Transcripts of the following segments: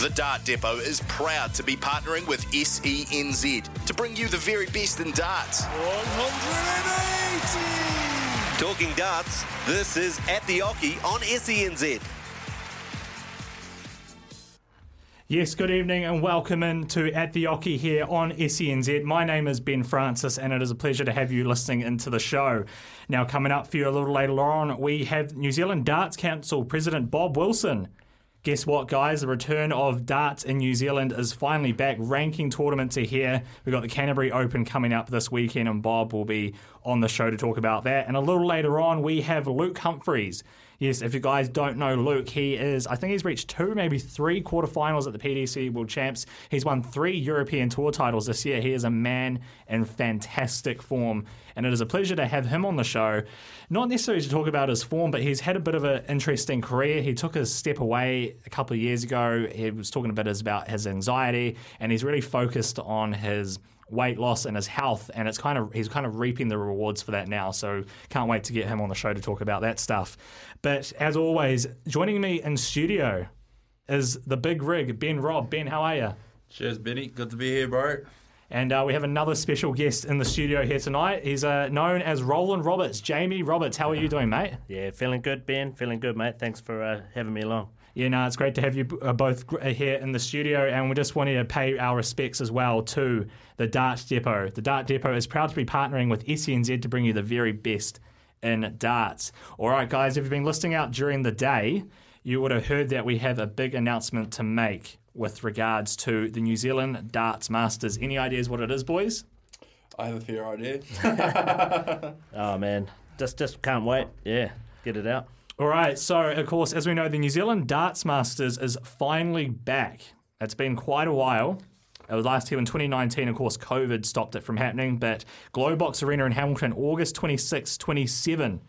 The Dart Depot is proud to be partnering with SENZ to bring you the very best in darts. 180! Talking darts, this is At the Oche on SENZ. Yes, good evening and welcome in to At the Oche here on SENZ. My name is Ben Francis and it is a pleasure to have you listening into the show. Now, coming up for you a little later on, we have New Zealand Darts Council President Bob Wilson. Guess what, guys? The return of darts in New Zealand is finally back. Ranking tournaments are here. We've got the Canterbury Open coming up this weekend, and Bob will be on the show to talk about that. And a little later on, we have Luke Humphries. Yes, if you guys don't know Luke, he is, I think he's reached two, maybe three quarterfinals at the PDC World Champs. He's won three European Tour titles this year. He is a man in fantastic form, and it is a pleasure to have him on the show. Not necessarily to talk about his form, but he's had a bit of an interesting career. He took a step away a couple of years ago. He was talking a bit about his anxiety, and he's really focused on his weight loss and his health, and it's kind of he's kind of reaping the rewards for that now. So can't wait to get him on the show to talk about that stuff. But as always, joining me in studio is the big rig, Ben Robb. Ben, how are you? Cheers, Benny. Good to be here, bro. And uh, we have another special guest in the studio here tonight. He's uh, known as Roland Roberts. Jamie Roberts, how are you doing, mate? Yeah, feeling good, Ben. Feeling good, mate. Thanks for uh, having me along. Yeah, no, it's great to have you uh, both here in the studio, and we just wanted to pay our respects as well to the Dart Depot. The Dart Depot is proud to be partnering with SENZ to bring you the very best in darts. All right, guys, if you've been listening out during the day, you would have heard that we have a big announcement to make with regards to the New Zealand Darts Masters. Any ideas what it is, boys? I have a fair idea. oh man, just just can't wait. Yeah, get it out. All right, so of course, as we know, the New Zealand Darts Masters is finally back. It's been quite a while. It was last year in 2019. Of course, COVID stopped it from happening, but Globox Arena in Hamilton, August 26, 27.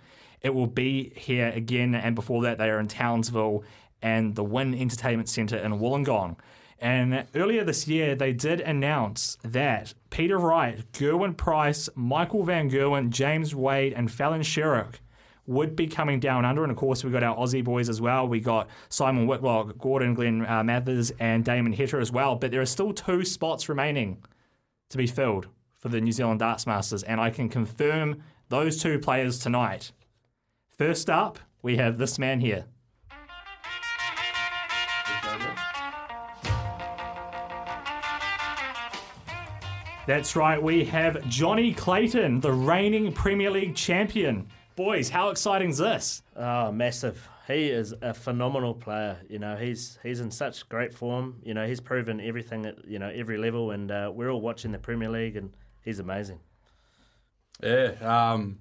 It will be here again, and before that, they are in Townsville and the WIN Entertainment Centre in Wollongong. And earlier this year, they did announce that Peter Wright, Gerwyn Price, Michael Van Gerwen, James Wade, and Fallon Sherrock would be coming down under. And of course, we got our Aussie boys as well. We got Simon Whitlock, Gordon Glenn uh, Mathers, and Damon Heta as well. But there are still two spots remaining to be filled for the New Zealand Darts Masters. And I can confirm those two players tonight. First up, we have this man here. That's right, we have Johnny Clayton, the reigning Premier League champion. Boys, how exciting is this? Oh, massive. He is a phenomenal player. You know, he's he's in such great form. You know, he's proven everything at you know every level, and uh, we're all watching the Premier League, and he's amazing. Yeah, um,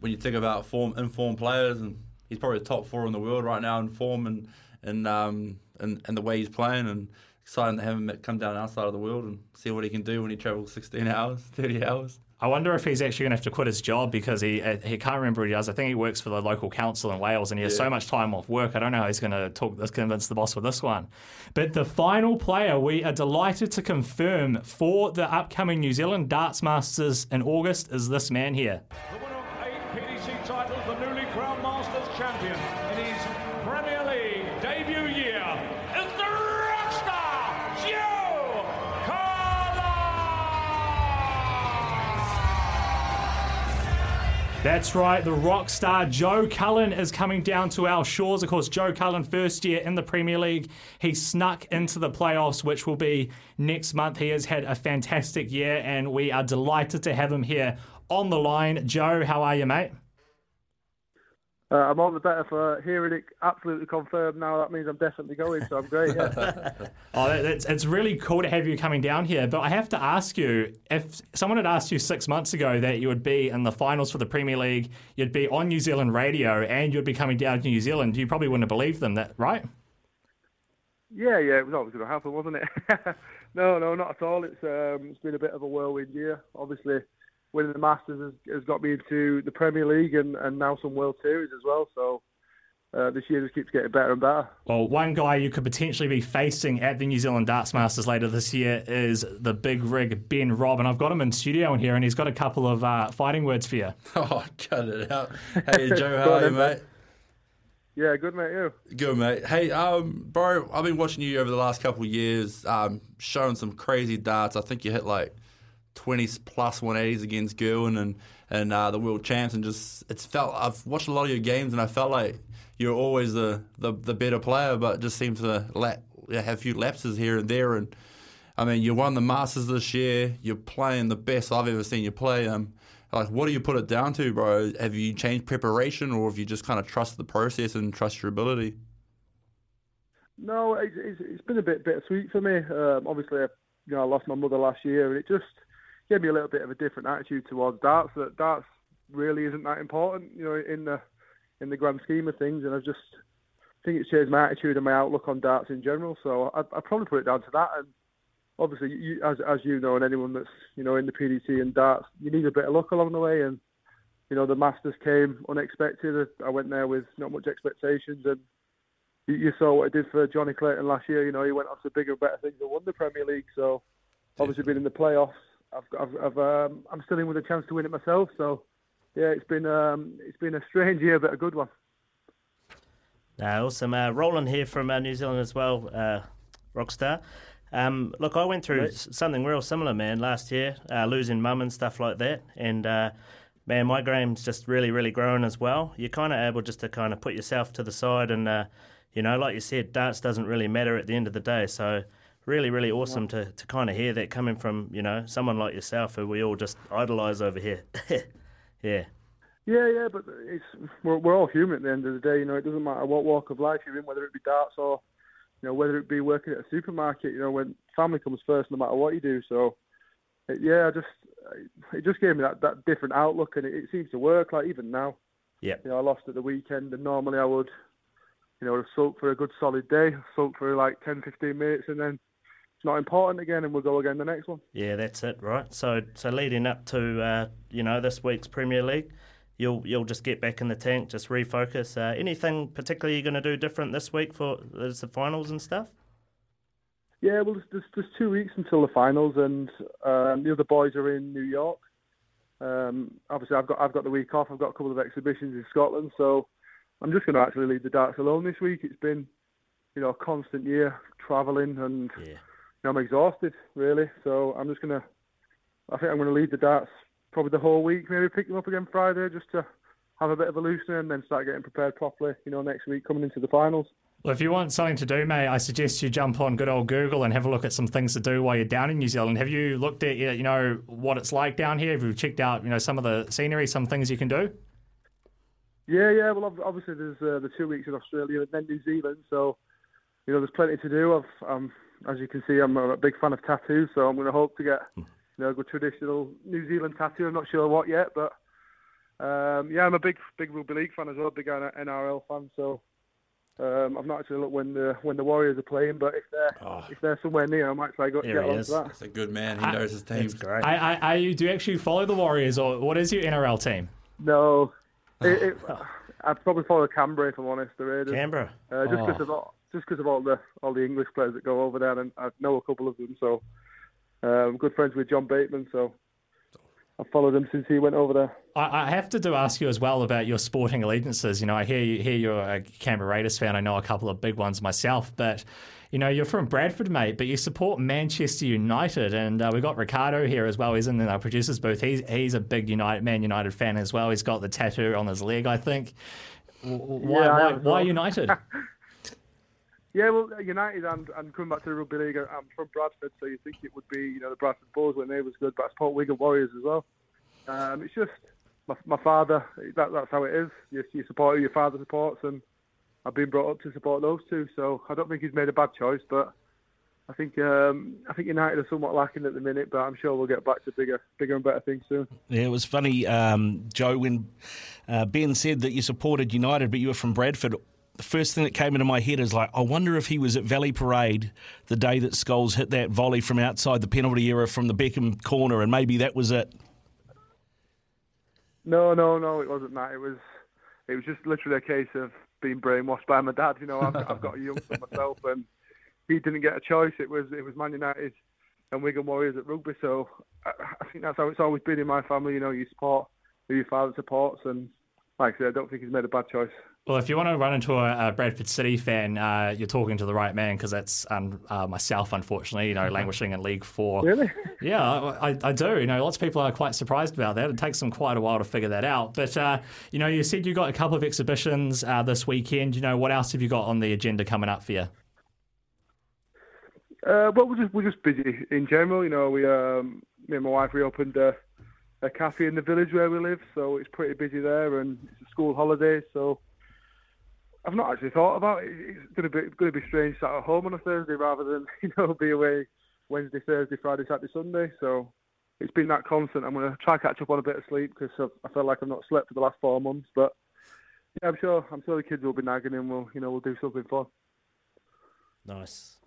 when you think about form, informed players, and he's probably the top four in the world right now in form and and um, and, and the way he's playing, and exciting to have him come down outside of the world and see what he can do when he travels 16 hours, 30 hours. I wonder if he's actually going to have to quit his job because he uh, he can't remember what he does. I think he works for the local council in Wales and he has yeah. so much time off work. I don't know how he's going to talk this convince the boss with this one. But the final player we are delighted to confirm for the upcoming New Zealand Darts Masters in August is this man here. The winner of eight PDC titles, the newly crowned Masters champion That's right, the rock star Joe Cullen is coming down to our shores. Of course, Joe Cullen, first year in the Premier League, he snuck into the playoffs, which will be next month. He has had a fantastic year, and we are delighted to have him here on the line. Joe, how are you, mate? Uh, I'm all the better for hearing it absolutely confirmed now. That means I'm definitely going, so I'm great. Yeah. oh, it's, it's really cool to have you coming down here. But I have to ask you if someone had asked you six months ago that you would be in the finals for the Premier League, you'd be on New Zealand radio, and you'd be coming down to New Zealand, you probably wouldn't have believed them, that right? Yeah, yeah, it was always going to happen, wasn't it? no, no, not at all. It's um, it's been a bit of a whirlwind year. Obviously, winning the Masters has, has got me into the Premier League and, and now some World Series as well. So uh, this year just keeps getting better and better. Well, one guy you could potentially be facing at the New Zealand Darts Masters later this year is the big rig Ben Robb, and I've got him in studio in here, and he's got a couple of uh, fighting words for you. Oh, cut it out. Hey, Joe, how are you, mate? Yeah, good mate. You good, mate? Hey, um, bro, I've been watching you over the last couple of years, um, showing some crazy darts. I think you hit like twenty plus one eighties against Gerwyn and and uh, the world champs, and just it's felt. I've watched a lot of your games, and I felt like you're always the the, the better player, but just seems to la- have a few lapses here and there. And I mean, you won the Masters this year. You're playing the best I've ever seen you play. Um, like, what do you put it down to, bro? Have you changed preparation, or have you just kind of trust the process and trust your ability? No, it's, it's, it's been a bit bittersweet for me. Um, obviously, you know, I lost my mother last year, and it just gave me a little bit of a different attitude towards darts. That darts really isn't that important, you know, in the in the grand scheme of things. And I've just I think it's changed my attitude and my outlook on darts in general. So I, I probably put it down to that. And obviously, you, as as you know, and anyone that's you know in the PDC and darts, you need a bit of luck along the way. And you know, the Masters came unexpected. I went there with not much expectations, and you, you saw what it did for Johnny Clayton last year. You know, he went on to bigger and better things and won the Premier League. So obviously, being in the playoffs, I've, I've, I've um, I'm still in with a chance to win it myself. So yeah, it's been um, it's been a strange year, but a good one. Uh, awesome. Uh, Roland here from uh, New Zealand as well, uh, Rockstar. Um, look, I went through something real similar, man, last year, uh, losing mum and stuff like that. And, uh, man, my game's just really, really growing as well. You're kind of able just to kind of put yourself to the side. And, uh, you know, like you said, darts doesn't really matter at the end of the day. So, really, really awesome to, to kind of hear that coming from, you know, someone like yourself who we all just idolise over here. yeah. Yeah, yeah, but it's we're, we're all human at the end of the day. You know, it doesn't matter what walk of life you're in, whether it be darts or you know, whether it be working at a supermarket, you know, when family comes first, no matter what you do. So, it, yeah, I just it just gave me that, that different outlook, and it, it seems to work. Like even now, yeah, you know, I lost at the weekend, and normally I would, you know, soak for a good solid day, soak for like 10, 15 minutes, and then not important again, and we'll go again the next one. Yeah, that's it, right? So, so leading up to uh, you know this week's Premier League you'll you'll just get back in the tank, just refocus. Uh, anything particularly you're going to do different this week for the finals and stuff? Yeah, well, there's, there's two weeks until the finals, and um, the other boys are in New York. Um, obviously, I've got I've got the week off. I've got a couple of exhibitions in Scotland, so I'm just going to actually leave the darts alone this week. It's been, you know, a constant year travelling, and yeah. Know, I'm exhausted really. So I'm just going to. I think I'm going to leave the darts probably the whole week. Maybe pick them up again Friday just to have a bit of a loosener and then start getting prepared properly. You know, next week coming into the finals. Well, if you want something to do, mate, I suggest you jump on good old Google and have a look at some things to do while you're down in New Zealand. Have you looked at you know what it's like down here? Have you checked out you know some of the scenery, some things you can do? Yeah, yeah. Well, obviously there's uh, the two weeks in Australia and then New Zealand, so you know there's plenty to do. I've, um, as you can see, I'm a big fan of tattoos, so I'm going to hope to get you know, a good traditional New Zealand tattoo. I'm not sure what yet, but um, yeah, I'm a big big rugby league fan as well, big NRL fan. So um, I've not actually looked when the when the Warriors are playing, but if they're oh. if they're somewhere near, I might try to get along to that. That's a good man. He knows his team. great. I, I, I, do you actually follow the Warriors, or what is your NRL team? No, it, it, I'd probably follow Canberra if I'm honest. The Raiders. Canberra, uh, just because oh. Just because of all the all the English players that go over there, and I know a couple of them, so I'm good friends with John Bateman, so I've followed him since he went over there. I, I have to do ask you as well about your sporting allegiances. You know, I hear you, hear you're a Canberra Raiders fan. I know a couple of big ones myself, but you know, you're from Bradford, mate, but you support Manchester United, and uh, we've got Ricardo here as well. He's in our producer's booth. He's he's a big United Man United fan as well. He's got the tattoo on his leg, I think. Why yeah, why, why United? Yeah, well, United and, and coming back to the rugby league, I'm from Bradford, so you think it would be you know the Bradford Bulls when they was good, but I support Wigan Warriors as well. Um, it's just my, my father. That, that's how it is. You, you support who your father supports, and I've been brought up to support those two. So I don't think he's made a bad choice, but I think um, I think United are somewhat lacking at the minute, but I'm sure we'll get back to bigger, bigger and better things soon. Yeah, it was funny, um, Joe, when uh, Ben said that you supported United, but you were from Bradford the first thing that came into my head is like, I wonder if he was at Valley Parade the day that Scholes hit that volley from outside the penalty area from the Beckham corner, and maybe that was it. No, no, no, it wasn't that. It was, it was just literally a case of being brainwashed by my dad. You know, I've, I've got a young son myself, and he didn't get a choice. It was, it was Man United and Wigan Warriors at rugby. So I, I think that's how it's always been in my family. You know, you support who your father supports, and like I said, I don't think he's made a bad choice. Well, if you want to run into a, a Bradford City fan, uh, you're talking to the right man because that's um, uh, myself, unfortunately. You know, languishing in League Four. Really? Yeah, I, I do. You know, lots of people are quite surprised about that. It takes them quite a while to figure that out. But uh, you know, you said you got a couple of exhibitions uh, this weekend. You know, what else have you got on the agenda coming up for you? Uh, well, we're just we're just busy in general. You know, we um, me and my wife reopened a, a cafe in the village where we live, so it's pretty busy there, and it's a school holiday, so I've not actually thought about it. It's going to be going to be strange sat at home on a Thursday rather than you know be away Wednesday, Thursday, Friday, Saturday, Sunday. So it's been that constant. I'm going to try catch up on a bit of sleep because I feel like I've not slept for the last four months. But yeah, I'm sure I'm sure the kids will be nagging and we'll you know we'll do something fun. Nice.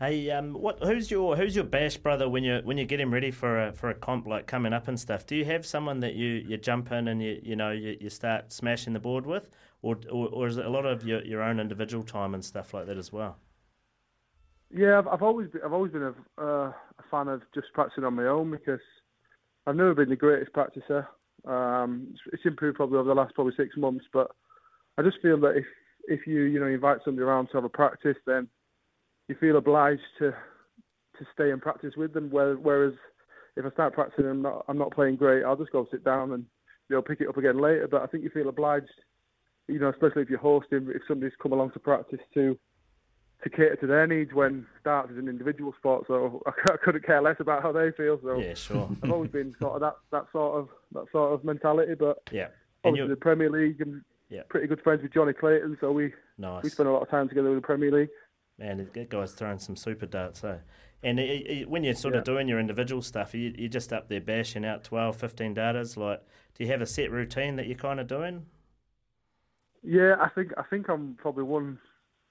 Hey, um, what? Who's your Who's your bash brother when you when you're getting ready for a for a comp like coming up and stuff? Do you have someone that you, you jump in and you you know you, you start smashing the board with, or, or or is it a lot of your, your own individual time and stuff like that as well? Yeah, I've, I've always been, I've always been a, uh, a fan of just practicing on my own because I've never been the greatest practicer. Um, it's, it's improved probably over the last probably six months, but I just feel that if if you you know invite somebody around to have a practice, then you feel obliged to to stay and practice with them. Whereas if I start practicing and I'm not, I'm not playing great, I'll just go sit down and you know pick it up again later. But I think you feel obliged, you know, especially if you're hosting, if somebody's come along to practice to to cater to their needs when darts is an individual sport. So I couldn't care less about how they feel. So yeah, sure. I've always been sort of that that sort of that sort of mentality. But yeah, and obviously the Premier League and yeah. pretty good friends with Johnny Clayton, so we nice. we spend a lot of time together with the Premier League. Man, that guy's throwing some super darts, eh? And it, it, when you're sort yeah. of doing your individual stuff, you, you're just up there bashing out 12, 15 darters. Like, do you have a set routine that you're kind of doing? Yeah, I think I think I'm probably one.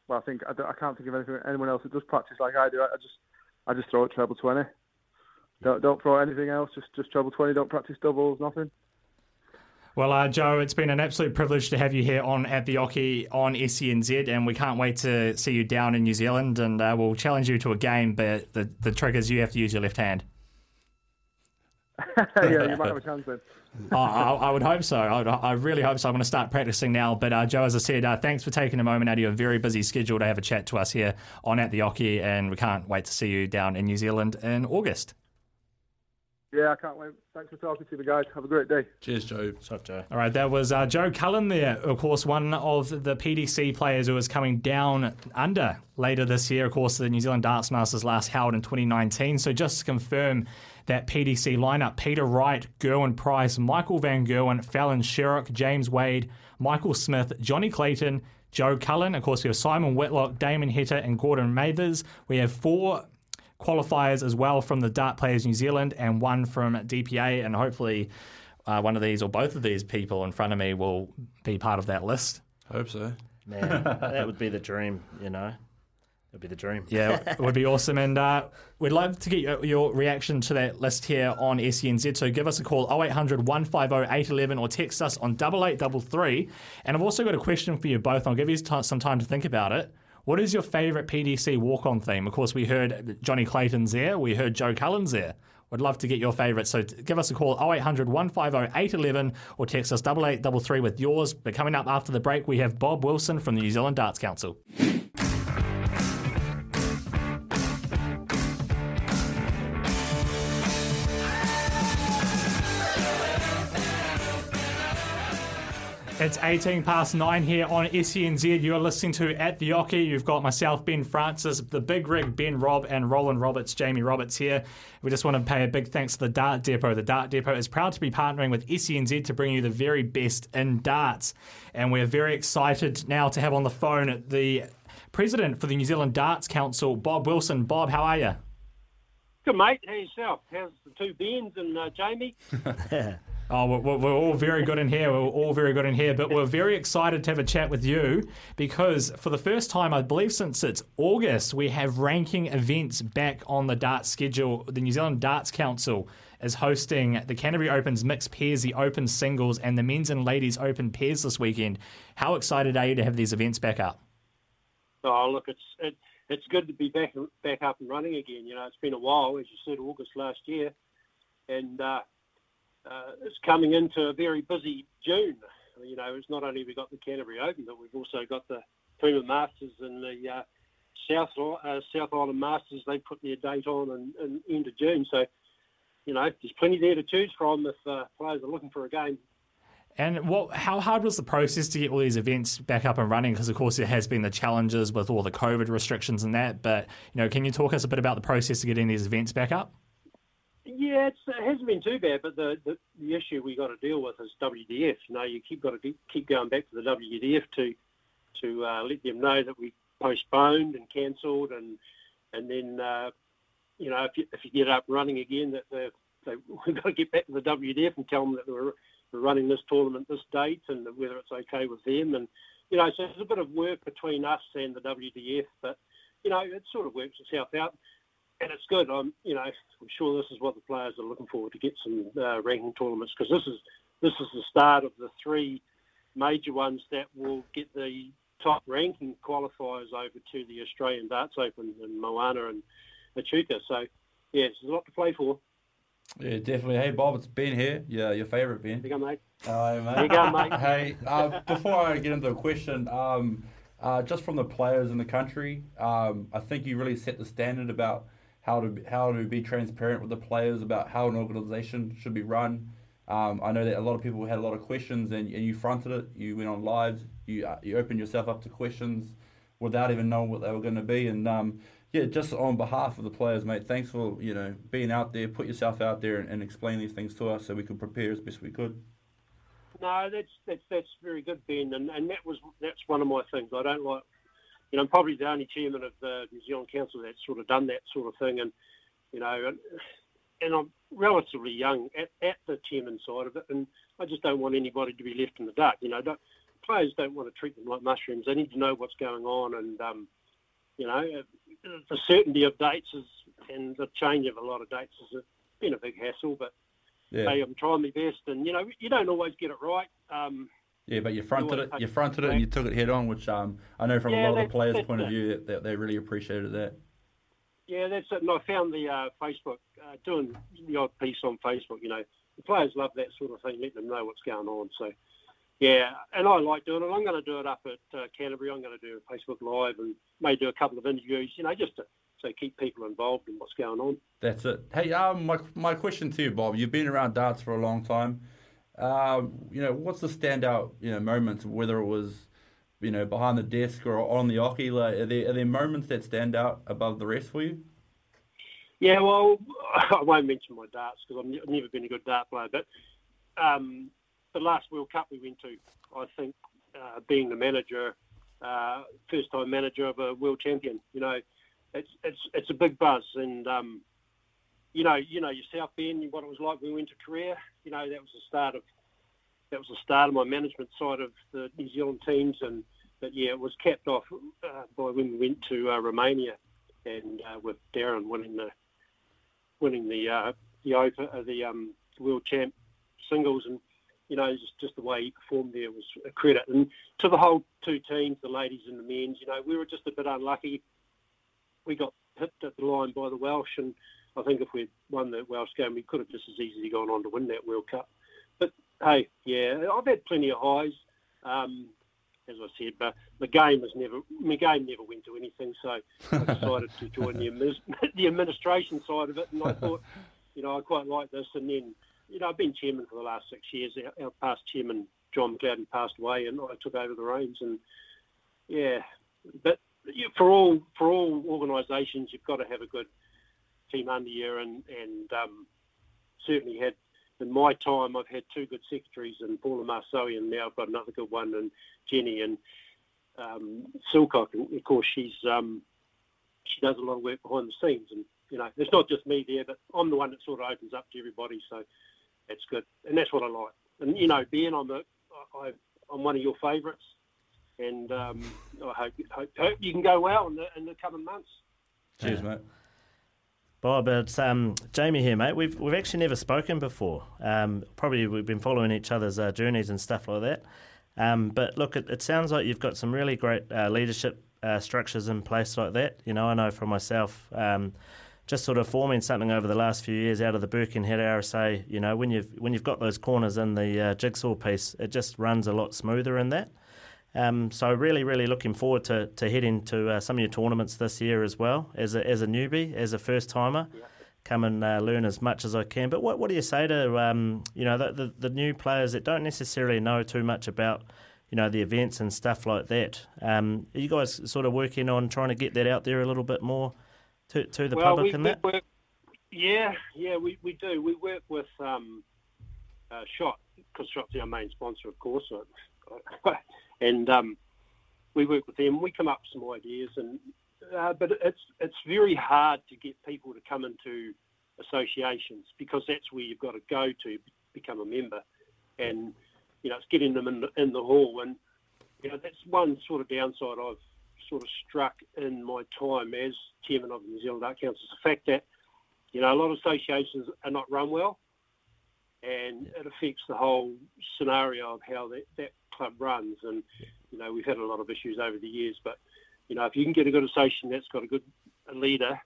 Well, I think I, I can't think of anything, anyone else that does practice like I do. I, I just I just throw it treble twenty. Don't don't throw anything else. Just just treble twenty. Don't practice doubles. Nothing. Well, uh, Joe, it's been an absolute privilege to have you here on at the Oche on SENZ, and we can't wait to see you down in New Zealand. And uh, we'll challenge you to a game, but the the trick is you have to use your left hand. yeah, you might have a chance then. oh, I, I, would hope so. I, would, I, really hope so. I'm going to start practicing now. But uh, Joe, as I said, uh, thanks for taking a moment out of your very busy schedule to have a chat to us here on At the Oche, and we can't wait to see you down in New Zealand in August. Yeah, I can't wait. Thanks for talking to the guys. Have a great day. Cheers, Joe. What's up, Joe? All right, that was uh, Joe Cullen there, of course, one of the PDC players who is coming down under later this year. Of course, the New Zealand Darts Masters last held in 2019. So just to confirm that PDC lineup, Peter Wright, Gerwyn Price, Michael Van Gerwen, Fallon Sherrock, James Wade, Michael Smith, Johnny Clayton, Joe Cullen. Of course, we have Simon Whitlock, Damon Heta, and Gordon Mathers. We have four qualifiers as well from the Dart Players New Zealand and one from DPA, and hopefully uh, one of these or both of these people in front of me will be part of that list. Hope so. Man, that would be the dream, you know. That'd be the dream. Yeah, it would be awesome. And uh, we'd love to get your, your, reaction to that list here on SENZ. So give us a call 0800 150 811 or text us on 8833. And I've also got a question for you both. I'll give you some time to think about it. What is your favourite PDC walk on theme? Of course, we heard Johnny Clayton's there, we heard Joe Cullen's there. Would love to get your favourite. So give us a call 0800 150 811 or text us 8833 with yours. But coming up after the break, we have Bob Wilson from the New Zealand Darts Council. It's 18 past nine here on SENZ. You're listening to At the Oche. You've got myself, Ben Francis, the Big Rig, Ben Robb, and Roland Roberts, Jamie Roberts here. We just want to pay a big thanks to the Dart Depot. The Dart Depot is proud to be partnering with SENZ to bring you the very best in darts. And we're very excited now to have on the phone the president for the New Zealand Darts Council, Bob Wilson. Bob, how are you? Good, mate. How yourself? How's the two Bens and uh, Jamie? Oh, we're, we're all very good in here. We're all very good in here, but we're very excited to have a chat with you because for the first time, I believe since it's August, we have ranking events back on the darts schedule. The New Zealand Darts Council is hosting the Canterbury Opens mixed pairs, the Open singles, and the men's and ladies Open pairs this weekend. How excited are you to have these events back up? Oh, look, it's it, it's good to be back back up and running again. You know, it's been a while, as you said, August last year, and uh, uh, it's coming into a very busy June. You know, it's not only we got the Canterbury Open, but we've also got the Puma Masters and the uh, South uh, South Island Masters. They put their date on in end of June, so you know, there's plenty there to choose from if uh, players are looking for a game. And what? How hard was the process to get all these events back up and running? Because of course there has been the challenges with all the COVID restrictions and that. But you know, can you talk us a bit about the process of getting these events back up? Yeah, it hasn't been too bad, but the, the, the issue we got to deal with is WDF. You know, you keep got to keep going back to the WDF to to uh, let them know that we postponed and cancelled, and and then uh, you know if you, if you get up running again, that they, we've got to get back to the WDF and tell them that we're we're running this tournament this date and whether it's okay with them. And, you know, so there's a bit of work between us and the WDF, but, you know, it sort of works itself out. And it's good. I'm, you know, I'm sure this is what the players are looking for to get some uh, ranking tournaments because this is this is the start of the three major ones that will get the top ranking qualifiers over to the Australian Darts Open in Moama and Echuca. So, yeah, there's a lot to play for. Yeah, definitely. Hey, Bob, it's Ben here. Yeah, your favourite Ben. There you go, mate. Hi, mate. There you go, mate. hey, uh, before I get into a question, um, uh, just from the players in the country, um, I think you really set the standard about how to how to be transparent with the players about how an organisation should be run. Um, I know that a lot of people had a lot of questions, and, and you fronted it. You went on live. You uh, you opened yourself up to questions without even knowing what they were going to be, and um, yeah, just on behalf of the players, mate, thanks for you know being out there, put yourself out there, and, and explain these things to us so we could prepare as best we could. No, that's that's that's very good, Ben, and, and that was that's one of my things. I don't like, you know, I'm probably the only chairman of the New Zealand Council that's sort of done that sort of thing, and you know, and, and I'm relatively young at, at the chairman side of it, and I just don't want anybody to be left in the dark. You know, don't, players don't want to treat them like mushrooms. They need to know what's going on, and um, you know, the certainty of dates is, and the change of a lot of dates has been a big hassle. But yeah. hey, I'm trying my best, and you know, you don't always get it right. Um, yeah, but you fronted it. You fronted it, and you took it head on, which um, I know from yeah, a lot of the players' point of view that, that, they really appreciated that. Yeah, that's it. And I found the uh, Facebook uh, doing the odd piece on Facebook. You know, the players love that sort of thing, letting them know what's going on. So yeah, and I like doing it. I'm going to do it up at uh, Canterbury. I'm going to do a Facebook Live and may do a couple of interviews, you know, just to so keep people involved in what's going on. That's it. Hey, um, my, my question to you, Bob, you've been around darts for a long time. Um, you know, what's the standout, you know, moments, whether it was, you know, behind the desk or on the oche? Like, are there, are there moments that stand out above the rest for you? Yeah, well, I won't mention my darts because I've never been a good dart player, but um, the last World Cup we went to, I think, uh, being the manager, uh, first time manager of a world champion, you know, it's it's it's a big buzz, and um, you know, you know yourself, Ben, what it was like when we went to Korea. You know, that was the start of that was the start of my management side of the New Zealand teams, and but yeah, it was capped off uh, by when we went to uh, Romania, and uh, with Darren winning the winning the uh, the over uh, the um, world champ singles, and you know, just, just the way he performed there was a credit. And to the whole two teams, the ladies and the men's, you know, we were just a bit unlucky. We got hit at the line by the Welsh, and I think if we'd won the Welsh game, we could have just as easily gone on to win that World Cup. But hey, yeah, I've had plenty of highs. Um, as I said, but the game was never my game never went to anything. So I decided to join the, the administration side of it, and I thought, you know, I quite like this. And then you know, I've been chairman for the last six years. Our, our past chairman, John McLeod, passed away, and I took over the reins. And yeah, but for all for all organisations, you've got to have a good team under you, and and um, certainly had in my time, I've had two good secretaries, and Paula Marsowie, and now I've got another good one, and Jenny and um, Silcock, and of course she's um, she does a lot of work behind the scenes, and you know, it's not just me there, but I'm the one that sort of opens up to everybody. So that's good, and that's what I like. And you know, Ben, I'm a, I, I'm one of your favourites, and um, I hope, hope hope you can go well in the in the coming months. Cheers, mate. Bob, it's um, Jamie here, mate. We've we've actually never spoken before. Um, probably we've been following each other's uh, journeys and stuff like that. Um, but look, it, it, sounds like you've got some really great uh, leadership uh, structures in place like that. You know, I know for myself, um, just sort of forming something over the last few years out of the Birkenhead RSA. You know, when you've when you've got those corners in the uh, jigsaw piece, it just runs a lot smoother in that. Um, so really, really looking forward to, to heading to uh, some of your tournaments this year as well as a, as a newbie, as a first timer. Yeah. Come and uh, learn as much as I can. But what, what do you say to um, you know the, the, the new players that don't necessarily know too much about you know the events and stuff like that? Um, are you guys sort of working on trying to get that out there a little bit more to to the well, public and that? Work, yeah, yeah, we, we do. We work with um, uh, Shot Construction, our main sponsor, of course. and um, we work with them. We come up with some ideas, and uh, but it's it's very hard to get people to come into associations because that's where you've got to go to become a member, and you know it's getting them in the, in the hall, and you know that's one sort of downside I've sort of struck in my time as chairman of the New Zealand Art Council is the fact that you know a lot of associations are not run well, and it affects the whole scenario of how that, that club runs. And you know, we've had a lot of issues over the years, but you know, if you can get a good association that's got a good leader,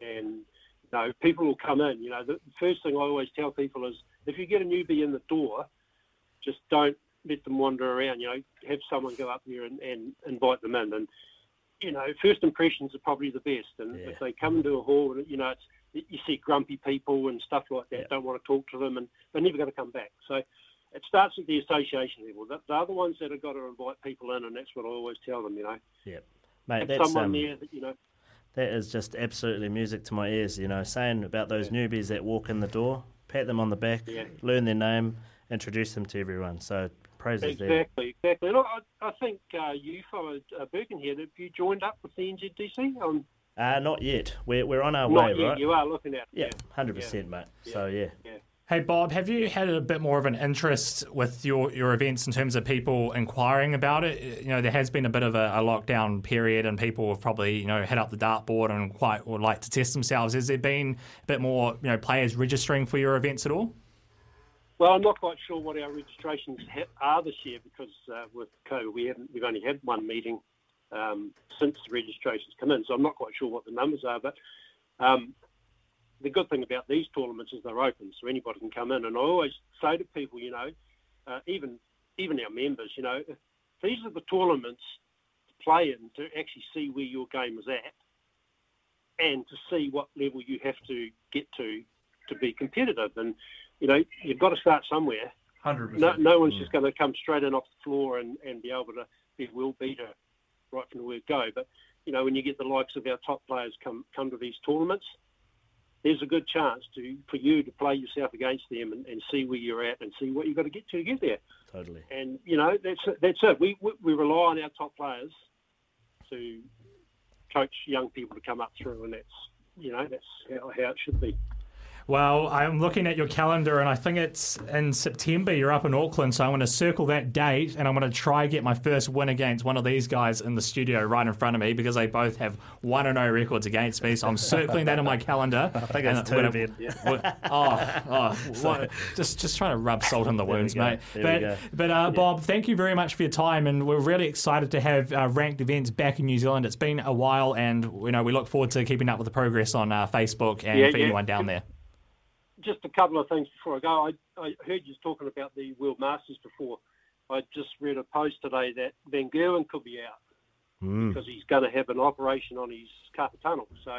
and you know, people will come in. You know, the first thing I always tell people is if you get a newbie in the door, just don't let them wander around. You know, have someone go up there and, and invite them in. And you know, first impressions are probably the best. And yeah. if they come into a hall, you know, it's you see grumpy people and stuff like that, yeah. don't want to talk to them, and they're never going to come back. So it starts at the association level. They're the ones that have got to invite people in, and that's what I always tell them. You know. Yep. Mate, Have that's someone um, there that you know. That is just absolutely music to my ears. You know, saying about those yeah. newbies that walk in the door, pat them on the back, yeah. learn their name, introduce them to everyone. So praises exactly, there. Exactly, exactly. And I, I think uh, you followed uh, Birkenhead. Have you joined up with the NZDC? Uh, not yet. We're, we're on our not way, yet. right? You are looking at it. Yeah, hundred yeah. percent, mate. So yeah. yeah. Hey Bob, have you had a bit more of an interest with your, your events in terms of people inquiring about it? You know, there has been a bit of a, a lockdown period, and people have probably you know hit up the dartboard and quite would like to test themselves. Has there been a bit more you know players registering for your events at all? Well, I'm not quite sure what our registrations ha- are this year because uh, with COVID, we haven't we've only had one meeting um, since the registrations come in, so I'm not quite sure what the numbers are, but. Um, the good thing about these tournaments is they're open, so anybody can come in. And I always say to people, you know, uh, even even our members, you know, these are the tournaments to play in to actually see where your game is at, and to see what level you have to get to to be competitive. And you know, you've got to start somewhere. Hundred no, no one's just going to come straight in off the floor and, and be able to be world beater right from the word go. But you know, when you get the likes of our top players come come to these tournaments, there's a good chance to for you to play yourself against them and, and see where you're at and see what you've got to get to get there. Totally. And you know that's that's it. We we, we rely on our top players to coach young people to come up through, and that's you know that's how, how it should be. Well, I'm looking at your calendar, and I think it's in September. You're up in Auckland, so I'm going to circle that date, and I'm going to try get my first win against one of these guys in the studio right in front of me because they both have one and zero records against me. So I'm circling that in my calendar. I think it's two, it, yeah. Oh, oh what, just just trying to rub salt in the wounds, mate. There but but uh, Bob, thank you very much for your time, and we're really excited to have uh, ranked events back in New Zealand. It's been a while, and you know we look forward to keeping up with the progress on uh, Facebook and yeah, for yeah. anyone down there just a couple of things before I go. I, I heard you talking about the World Masters before. I just read a post today that Van Gerwen could be out mm. because he's going to have an operation on his carpal tunnel. So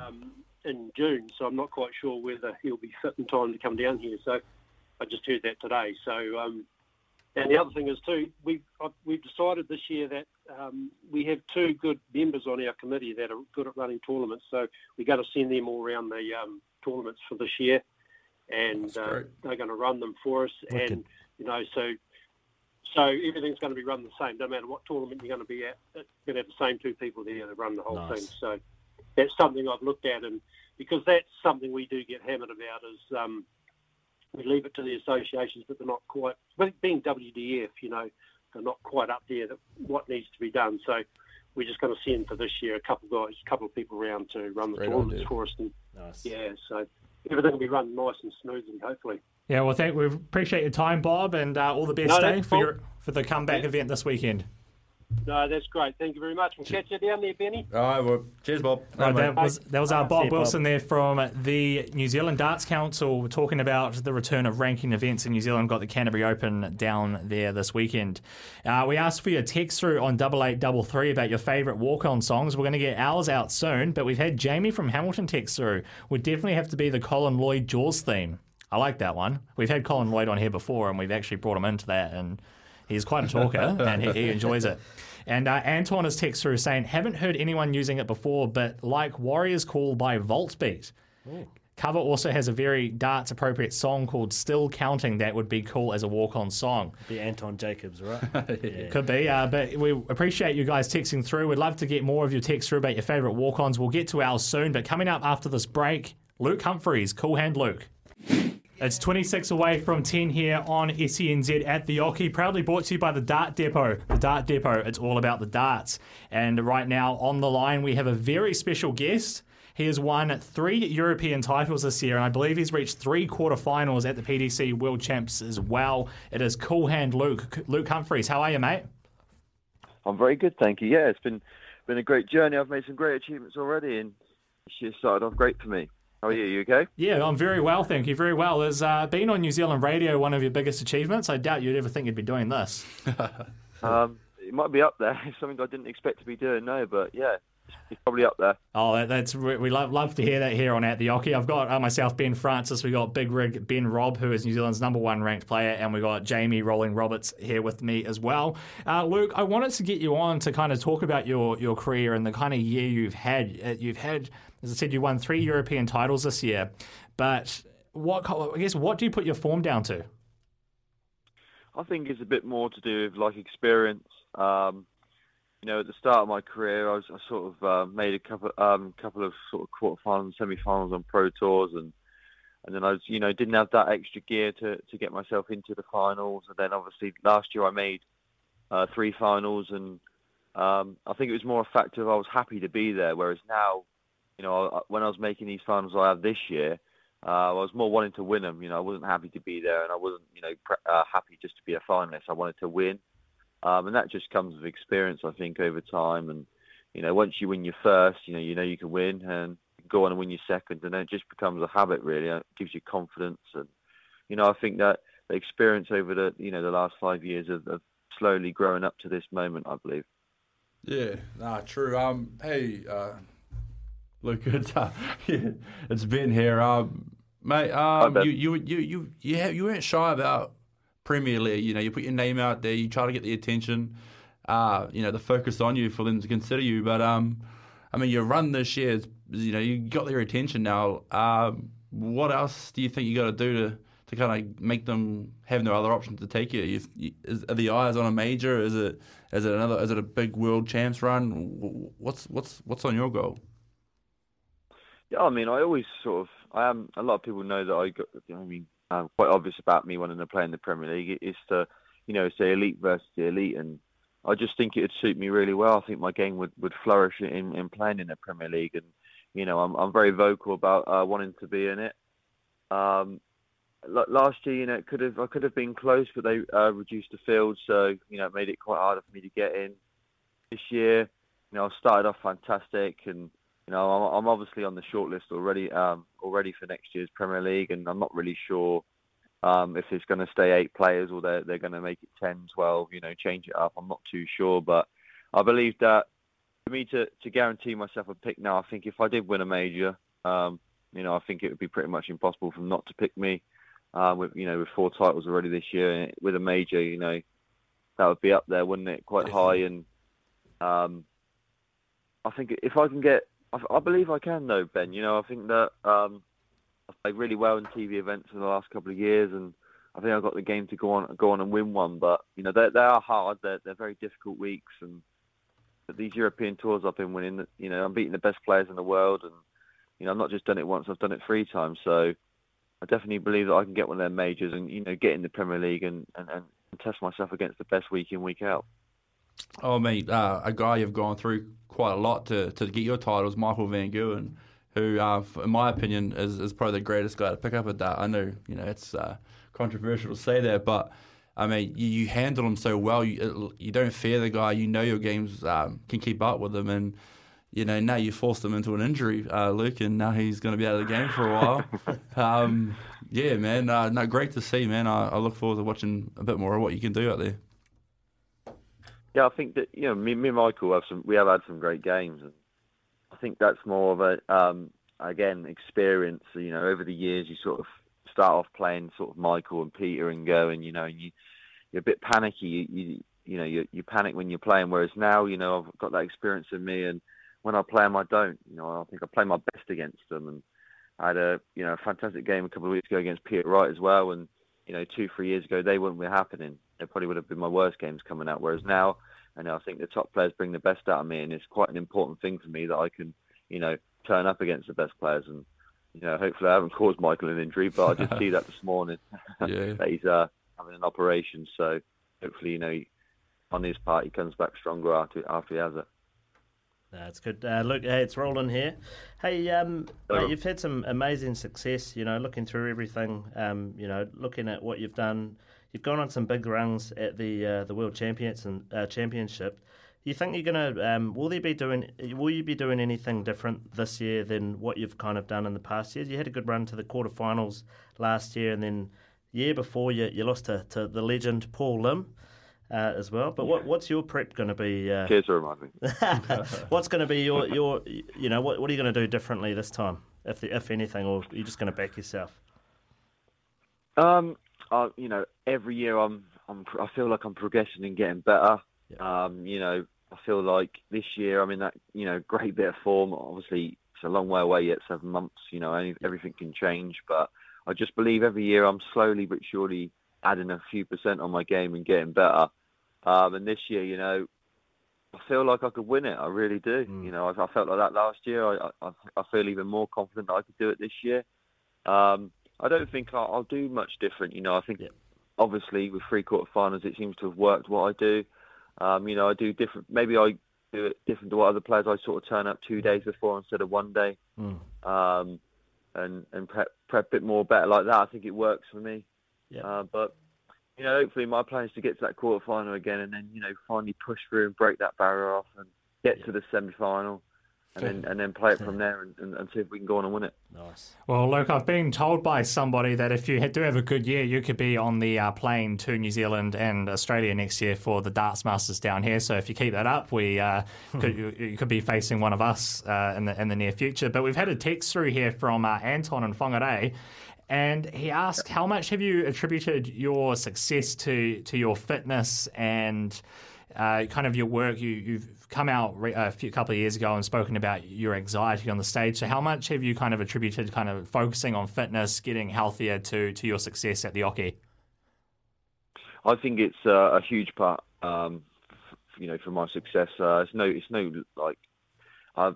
um, in June, so I'm not quite sure whether he'll be fit in time to come down here. So I just heard that today. So um, and the other thing is too, we've we've decided this year that um, we have two good members on our committee that are good at running tournaments. So we're going to send them all around the um, tournaments for this year, and uh, they're going to run them for us. Wicked. And you know, so so everything's going to be run the same. No matter what tournament you're going to be at, you're going to have the same two people there to run the whole Nice. thing. So that's something I've looked at, and because that's something we do get hammered about is um, we leave it to the associations, but they're not quite. But being WDF, you know, they're not quite up there. That what needs to be done. So we're just going to send for this year a couple of guys, a couple of people around to run the Great tournaments idea. for us. And Nice. yeah, so everything will be run nice and smoothly, hopefully. Yeah, well, thank we appreciate your time, Bob, and uh, all the best No, day for your for the comeback Yeah. event this weekend. No, that's great. Thank you very much. We'll catch you down there, Benny. All right, well, cheers, Bob. Right, that was that was our Bob you, Bob. Wilson there from the New Zealand Darts Council talking about the return of ranking events in New Zealand. Got the Canterbury Open down there this weekend. Uh, we asked for your text through on double eight double three about your favourite walk on songs. We're going to get ours out soon, but we've had Jamie from Hamilton text through. Would definitely have to be the Colin Lloyd Jaws theme. I like that one. We've had Colin Lloyd on here before, and we've actually brought him into that, and he's quite a talker, and he, he enjoys it. And uh, Anton has texted through saying, haven't heard anyone using it before, but like Warriors Call by Volbeat. Cover also has a very darts appropriate song called Still Counting that would be cool as a walk on song. Be Anton Jacobs, right? yeah. Could be, uh, but we appreciate you guys texting through. We'd love to get more of your texts through about your favourite walk ons. We'll get to ours soon, but coming up after this break, Luke Humphries, Cool Hand Luke. It's 26 away from 10 here on SENZ at the Oche. Proudly brought to you by the Dart Depot. The Dart Depot, it's all about the darts. And right now on the line, we have a very special guest. He has won three European titles this year, and I believe he's reached three quarterfinals at the PDC World Champs as well. It is Cool Hand Luke. Luke Humphries, how are you, mate? I'm very good, thank you. Yeah, it's been been a great journey. I've made some great achievements already, and this year started off great for me. How are you? You okay? Yeah, I'm very well, thank you. Very well. Has uh, being on New Zealand radio one of your biggest achievements? I doubt you'd ever think you'd be doing this. Um, it might be up there. It's something I didn't expect to be doing, no, but yeah, it's probably up there. Oh, that, that's we we love love to hear that here on At the Oche. I've got uh, myself, Ben Francis. We got Big Rig Ben Robb, who is New Zealand's number one ranked player, and we got Jamie Rolling Roberts here with me as well. Uh, Luke, I wanted to get you on to kind of talk about your your career and the kind of year you've had. Uh, you've had, as I said, you won three European titles this year, but what I guess what do you put your form down to? I think it's a bit more to do with like experience. Um, you know, at the start of my career, I was I sort of uh, made a couple um, couple of sort of quarterfinals, semi-finals on pro tours, and and then I was you know didn't have that extra gear to to get myself into the finals. And then obviously last year I made uh, three finals, and um, I think it was more a factor of I was happy to be there. Whereas now, you know, when I was making these finals I have this year, uh, I was more wanting to win them. You know, I wasn't happy to be there, and I wasn't, you know, pre- uh, happy just to be a finalist. I wanted to win, um, and that just comes with experience, I think, over time. And you know, once you win your first, you know, you know you can win, and go on and win your second, and then it just becomes a habit. Really, it gives you confidence, and you know, I think that the experience over the, you know, the last five years of, of slowly growing up to this moment, I believe. Yeah, nah, true. Um, hey, uh, look, it's uh, yeah, it's Ben here. Um, mate, um, you you you you you, have, you weren't shy about Premier League. You know, you put your name out there. You try to get the attention. Uh, you know, the focus on you for them to consider you. But um, I mean, your run this year, is, you know, you got their attention now. Um, what else do you think you got to do to to kind of make them have no other option to take you? you, you is, are the eyes on a major? Is it is it another? Is it a big world champs run? What's what's what's on your goal? Yeah, I mean, I always sort of, I am. A lot of people know that I got. I mean, um, quite obvious about me wanting to play in the Premier League. It is to, you know, say elite versus the elite, and I just think it would suit me really well. I think my game would, would flourish in, in playing in the Premier League, and you know, I'm I'm very vocal about uh, wanting to be in it. Um, last year, you know, it could have I could have been close, but they uh, reduced the field, so you know, it made it quite harder for me to get in. This year, you know, I started off fantastic, and you know, I'm, obviously on the shortlist already, um, already for next year's Premier League, and I'm not really sure um, if it's going to stay eight players or they're they're going to make it 10, 12, you know, change it up. I'm not too sure, but I believe that for me to to guarantee myself a pick now, I think if I did win a major, um, you know, I think it would be pretty much impossible for them not to pick me. Uh, with you know, with four titles already this year, with a major, you know, that would be up there, wouldn't it? Quite high, and um, I think if I can get, I, I believe I can though, Ben. You know, I think that um, I've played really well in TV events in the last couple of years, and I think I've got the game to go on, go on and win one. But you know, they they are hard. They're they're very difficult weeks, and these European tours I've been winning, you know, I'm beating the best players in the world, and you know, I've not just done it once, I've done it three times. So, I definitely believe that I can get one of their majors and you know get in the Premier League and, and, and test myself against the best week in week out. Oh, mate, uh, a guy you've gone through quite a lot to, to get your titles, Michael Van Gerwen, who, uh, in my opinion, is, is probably the greatest guy to pick up at that. I know, you know, it's uh, controversial to say that, but I mean, you, you handle him so well. You you don't fear the guy. You know your games um, can keep up with him, and you know now you forced him into an injury, uh, Luke, and now he's going to be out of the game for a while. um, yeah, man, uh, no, great to see, man. I, I look forward to watching a bit more of what you can do out there. Yeah, I think that you know me, me and Michael have some. We have had some great games, and I think that's more of a um, again experience. You know, over the years, you sort of start off playing sort of Michael and Peter and go, and you know, you you're a bit panicky. You you, you know, you you panic when you're playing. Whereas now, you know, I've got that experience in me, and when I play them, I don't. You know, I think I play my best against them, and I had a you know a fantastic game a couple of weeks ago against Peter Wright as well, and you know, two three years ago they wouldn't be happening they probably would have been my worst games coming out. Whereas now, and I think the top players bring the best out of me, and it's quite an important thing for me that I can, you know, turn up against the best players. And you know, hopefully I haven't caused Michael an injury, but I did see that this morning yeah. that he's uh, having an operation. So hopefully, you know, on his part he comes back stronger after after he has it. That's good. Uh, look, hey, it's Roland here. Hey, um, mate, you've had some amazing success. You know, looking through everything. Um, you know, looking at what you've done You've gone on some big runs at the uh, the World Champions and uh, Championship. You think you're gonna? Um, will they be doing? Will you be doing anything different this year than what you've kind of done in the past years? You had a good run to the quarterfinals last year, and then year before you you lost to, to the legend Paul Lim. Uh, as well. But what, what's your prep going to be? Uh, Cheers for reminding me. what's going to be your, your you know what what are you going to do differently this time, if if anything, or are you just going to back yourself? Um, I, you know, every year I'm, I'm, I feel like I'm progressing and getting better. Yeah. Um, you know, I feel like this year I'm in that, you know, great bit of form. Obviously, it's a long way away yet, seven months. You know, everything can change, but I just believe every year I'm slowly but surely adding a few percent on my game and getting better. Um, and this year, you know, I feel like I could win it. I really do. Mm. You know, I, I, felt like that last year. I, I, I feel even more confident that I could do it this year. Um, I don't think I'll, I'll do much different. You know, I think yeah. obviously with three quarter finals, it seems to have worked what I do. Um, you know, I do different. Maybe I do it different to what other players. I sort of turn up two days before instead of one day, mm. um, and and prep prep a bit more better like that. I think it works for me. Yeah. Uh, but you know, hopefully my plan is to get to that quarter final again, and then you know finally push through and break that barrier off and get yeah. to the semi final and then and then play it from there and, and, and, see if we can go on and win it. Nice. Well, look, I've been told by somebody that if you do have a good year, you could be on the uh, plane to New Zealand and Australia next year for the Darts Masters down here. So if you keep that up, we uh, could you, you, could be facing one of us uh, in the in the near future. But we've had a text through here from uh, Anton and Whangarei. And he asked, how much have you attributed your success to, to your fitness and uh, kind of your work? You, you've come out a few couple of years ago and spoken about your anxiety on the stage. So how much have you kind of attributed kind of focusing on fitness, getting healthier to to your success at the Oche? I think it's uh, a huge part, um, f- you know, for my success. Uh, it's no, it's no like uh,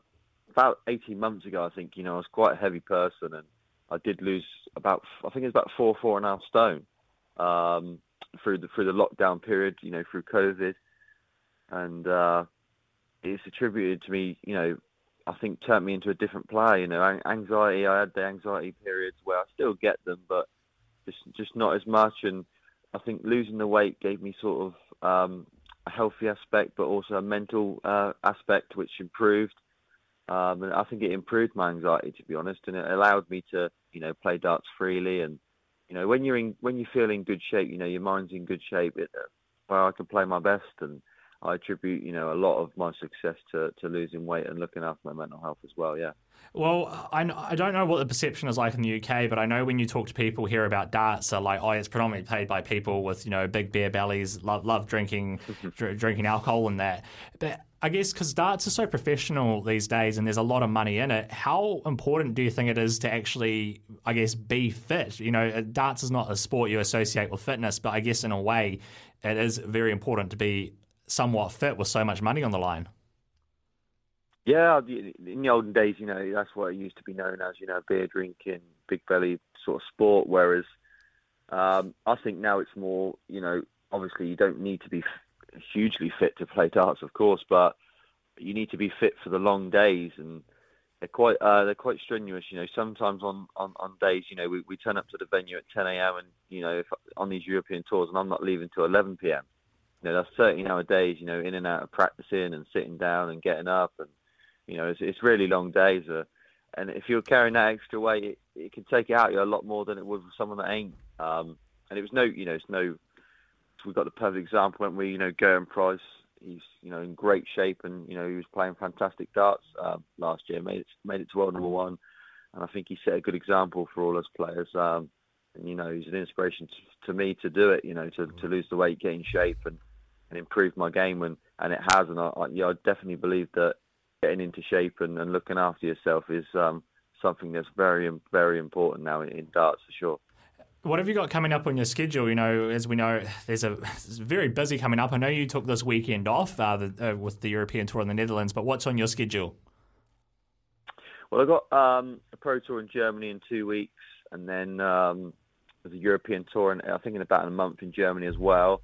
about eighteen months ago. I think you know I was quite a heavy person, and I did lose about I think it's about four, four and a half stone um, through the through the lockdown period. You know, through COVID, and uh, it's attributed to me, you know, I think turned me into a different player. You know, anxiety. I had the anxiety periods where I still get them, but just just not as much. And I think losing the weight gave me sort of um, a healthy aspect, but also a mental uh, aspect, which improved. Um, and I think it improved my anxiety, to be honest, and it allowed me to, you know, play darts freely. And you know, when you're in, when you feel in good shape, you know, your mind's in good shape, it, uh, where I can play my best and I attribute, you know, a lot of my success to, to losing weight and looking after my mental health as well. Yeah. Well, I, I don't know what the perception is like in the UK, but I know when you talk to people here about darts, are like, oh, it's predominantly played by people with you know big beer bellies, love, love drinking, dr- drinking alcohol and that. But I guess because darts are so professional these days and there's a lot of money in it, how important do you think it is to actually, I guess, be fit? You know, uh, darts is not a sport you associate with fitness, but I guess in a way, it is very important to be somewhat fit with so much money on the line? Yeah, in the olden days, you know, that's what it used to be known as, you know, beer drinking, big belly sort of sport. Whereas um, I think now it's more, you know, obviously you don't need to be hugely fit to play darts, of course, but you need to be fit for the long days, and they're quite uh, they're quite strenuous. You know, sometimes on, on, on days, you know, we, we turn up to the venue at 10 a.m. and you know, if on these European tours, and I'm not leaving till 11 p.m. Know, that's 13 hour days. You know, in and out of practicing and sitting down and getting up, and you know, it's, it's really long days. Uh, and if you're carrying that extra weight, it, it can take it out you a lot more than it would for someone that ain't. Um, and it was no, you know, it's no. We've got the perfect example when we, you know, Gerwyn Price. He's, you know, in great shape, and you know, he was playing fantastic darts um, last year. Made it, made it to world number one, and I think he set a good example for all us players. Um, and you know, he's an inspiration to, to me to do it. You know, to, to lose the weight, get in shape, and, and improved my game, and and it has. And I, I yeah, I definitely believe that getting into shape and, and looking after yourself is um, something that's very very important now in, in darts for sure. What have you got coming up on your schedule? You know, as we know, there's a it's very busy coming up. I know you took this weekend off uh, the, uh, with the European Tour in the Netherlands, but what's on your schedule? Well, I've got um, a pro tour in Germany in two weeks, and then um, there's a European tour, and I think in about a month in Germany as well.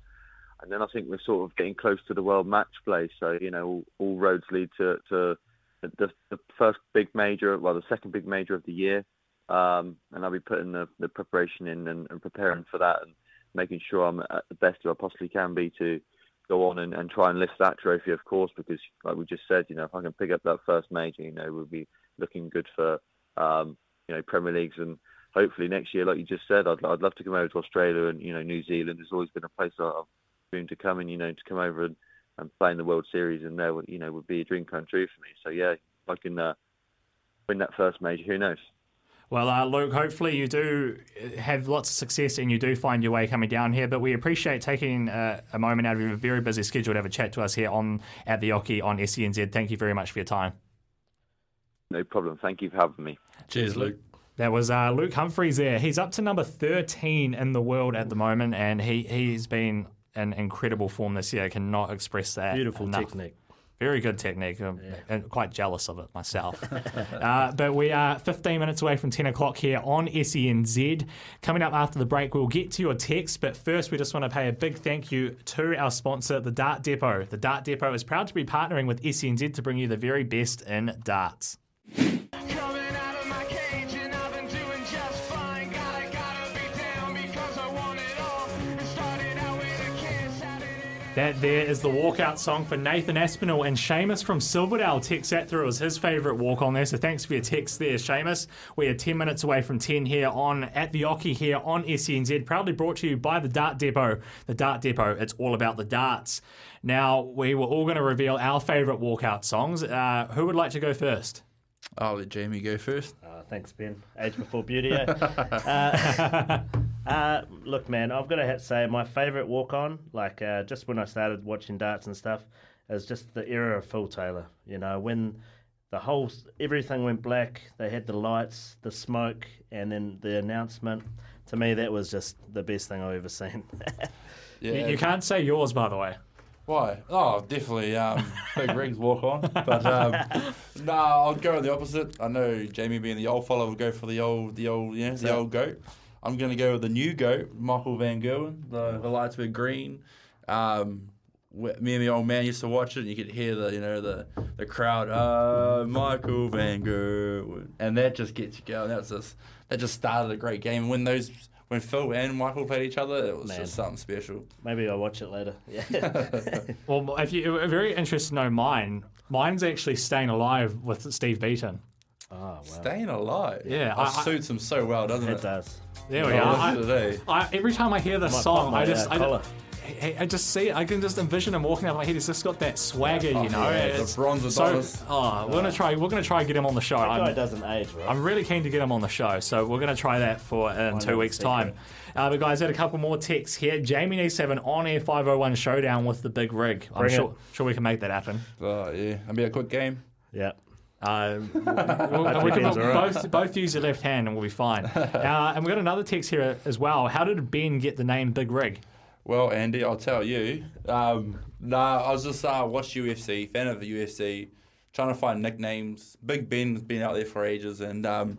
And then I think we're sort of getting close to the World Match Play, so you know all, all roads lead to, to the, the first big major, well, the second big major of the year. Um, and I'll be putting the, the preparation in and, and preparing for that and making sure I'm at the best I possibly can be to go on and, and try and lift that trophy, of course, because like we just said, you know, if I can pick up that first major, you know, we'll be looking good for, um, you know, Premier Leagues and hopefully next year, like you just said, I'd, I'd love to come over to Australia and, you know, New Zealand has always been a place I've dreamed to come and, you know, to come over and, and play in the World Series and there, would, you know, would be a dream come true for me. So yeah, if I can uh, win that first major, who knows? Well, uh, Luke, hopefully you do have lots of success and you do find your way coming down here. But we appreciate taking uh, a moment out of your very busy schedule to have a chat to us here on at the Oche on SENZ. Thank you very much for your time. No problem. Thank you for having me. Cheers, Luke. That was uh, Luke Humphries there. He's up to number 13 in the world at the moment, and he, he's been in incredible form this year. I cannot express that. Beautiful enough. technique. Very good technique. I'm and quite jealous of it myself. uh, but we are 15 minutes away from 10 o'clock here on SENZ. Coming up after the break, we'll get to your text. But first, we just want to pay a big thank you to our sponsor, the Dart Depot. The Dart Depot is proud to be partnering with SENZ to bring you the very best in darts. That there is the walkout song for Nathan Aspinall and Seamus from Silverdale text that through as his favourite walk on there. So thanks for your text there, Seamus. We are 10 minutes away from 10 here on at the Oche here on SENZ. Proudly brought to you by the Dart Depot. The Dart Depot, it's all about the darts. Now, we were all going to reveal our favourite walkout songs. Uh, who would like to go first? I'll let Jamie go first. Uh, thanks, Ben. Age before beauty. eh? uh, uh, look, man, I've got to say my favourite walk on, like uh, just when I started watching darts and stuff, is just the era of Phil Taylor. You know, when the whole everything went black, they had the lights, the smoke, and then the announcement. To me, that was just the best thing I've ever seen. You, you can't say yours, by the way. Why? Oh, definitely um, Big Rigs walk on. But um, no, I'll go with the opposite. I know Jamie, being the old fellow, would go for the old, the old, yeah, the old goat. I'm going to go with the new goat, Michael Van Gerwen. The, the lights were green. Um, me and the old man used to watch it, and you could hear the, you know, the the crowd. Uh, Michael Van Gerwen, and that just gets you going. That's just that just started a great game. When those when Phil and Michael played each other, it was Man. just something special. Maybe I'll watch it later. Yeah. Well, if you're very interested to know mine, mine's actually Staying Alive with Steve Beaton. Oh, wow. Staying alive. Yeah, that I- I- suits him so well, doesn't it? It does. There we Oh, are. look at eh? I, I, every time I hear this Might song, my, I just uh, I, collar. I, I just see it. I can just envision him walking out of my head. He's just got that swagger, you know. yeah, the It's bronze so, Adonis. oh, we're gonna try. We're gonna try and get him on the show. That guy I'm, doesn't age, right? I'm really keen to get him on the show, so we're going to try that for in two weeks' time. Uh, but guys, had a couple more texts here. Jamie needs to have an on-air 501 showdown with the big rig. I'm sure, sure we can make that happen. Oh yeah, it'll be a quick game. yeah. Uh, we'll- we can Ben's all right. both both use your left hand and we'll be fine. Uh, and we've got another text here as well. How did Ben get the name Big Rig? Well, Andy, I'll tell you. Um, nah, I was just uh, watched UFC, fan of the UFC. trying to find nicknames. Big Ben's been out there for ages, and um,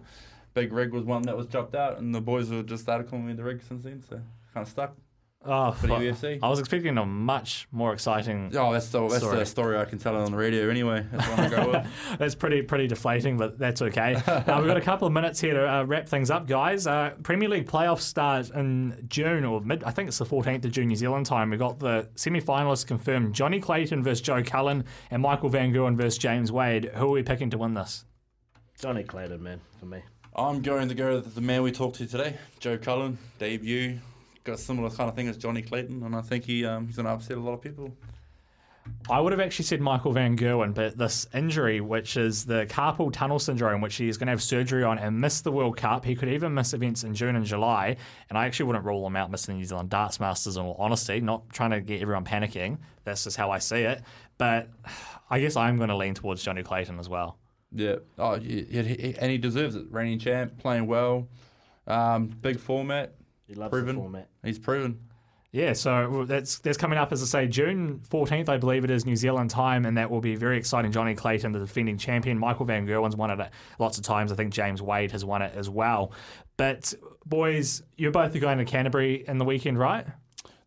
Big Rig was one that was dropped out, and the boys have just started calling me the Rig since then. So kind of stuck. Oh, For the fuck. UFC. I was expecting a much more exciting. Oh, that's the that's story. the story I can tell on the radio anyway. That's go. That's pretty pretty deflating, but that's okay. uh, we've got a couple of minutes here to uh, wrap things up, guys. Uh, Premier League playoffs start in June or mid. I think it's the 14th of June New Zealand time. We've got the semi-finalists confirmed: Johnny Clayton versus Joe Cullen and Michael Van Gerwen versus James Wade. Who are we picking to win this? Johnny Clayton, man, for me. I'm going to go with the man we talked to today, Joe Cullen, debut. Got a similar kind of thing as Johnny Clayton, and I think he um, he's going to upset a lot of people. I would have actually said Michael Van Gerwen, but this injury, which is the carpal tunnel syndrome, which he's going to have surgery on and miss the World Cup. He could even miss events in June and July. And I actually wouldn't rule him out missing the New Zealand Darts Masters in all honesty, not trying to get everyone panicking. That's just how I see it. But I guess I'm going to lean towards Johnny Clayton as well. Yeah. Oh, yeah, yeah, and he deserves it. Reigning champ, playing well, um, big format. He loves proven. the format. He's proven. Yeah, so that's that's coming up as I say, June fourteenth, I believe it is New Zealand time, and that will be very exciting. Johnny Clayton, the defending champion, Michael Van Gerwen's won it lots of times. I think James Wade has won it as well. But boys, you're both going to Canterbury in the weekend, right?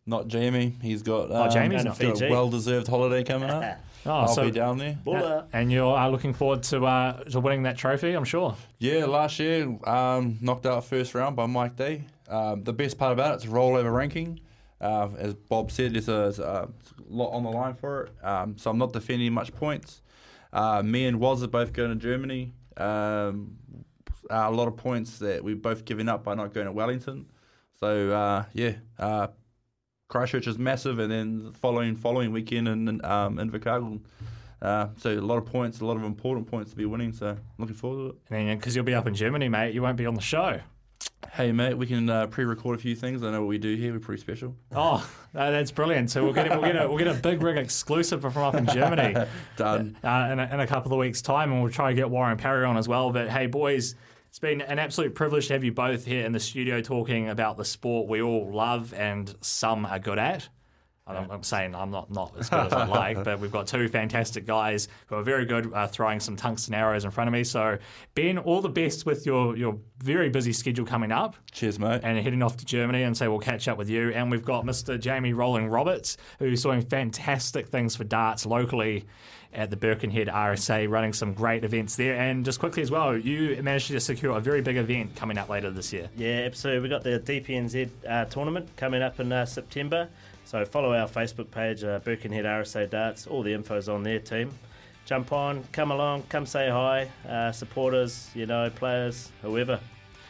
Not Jamie. He's got. Um, Oh, Jamie's not. got a well-deserved holiday coming up. Oh, I'll so be down there. Buller. and you are looking forward to uh, to winning that trophy, I'm sure. Yeah, last year um, knocked out first round by Mike Day. Um, the best part about it, it's rollover ranking. Uh, as Bob said, there's a, there's a lot on the line for it. Um, so I'm not defending much points. Uh, me and Waz are both going to Germany. Um, a lot of points that we've both given up by not going to Wellington. So uh, yeah, uh, Christchurch is massive, and then the following following weekend in in, um, Invercargill. Uh, so a lot of points, a lot of important points to be winning. So looking forward to it. Because you'll be up in Germany, mate, you won't be on the show. Hey mate, we can uh, pre-record a few things. I know what we do here. We're pretty special. Oh, uh, that's brilliant! So we'll get a, we'll get a we'll get a big rig exclusive from up in Germany. Done. uh, in, a, in a couple of weeks' time, and we'll try to get Warren Parry on as well. But hey, boys, it's been an absolute privilege to have you both here in the studio talking about the sport we all love and some are good at. I'm, I'm saying I'm not, not as good as I'd like, but we've got two fantastic guys who are very good uh, throwing some tungsten arrows in front of me. So, Ben, all the best with your, your very busy schedule coming up Cheers, mate. and heading off to Germany, and so we'll catch up with you. And we've got Mr. Jamie Rolling Roberts, who's doing fantastic things for darts locally at the Birkenhead RSA, running some great events there. And just quickly as well, you managed to secure a very big event coming up later this year. Yeah, absolutely. We've got the DPNZ uh, tournament coming up in uh, September. So follow our Facebook page, uh, Birkenhead RSA Darts. All the info's on there, team. Jump on, come along, come say hi. Uh, supporters, you know, players, whoever,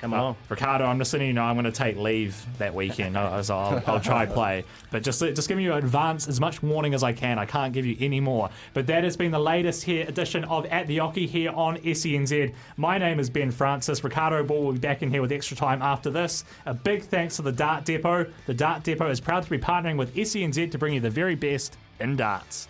come along. Ricardo, I'm just letting you know I'm going to take leave that weekend. Uh, so I'll, I'll try play, but just just giving you advance as much warning as I can. I can't give you any more. But that has been the latest here edition of At the Oche here on SENZ. My name is Ben Francis. Ricardo Ball will be back in here with extra time after this. A big thanks to the Dart Depot. The Dart Depot is proud to be partnering with SENZ to bring you the very best in darts.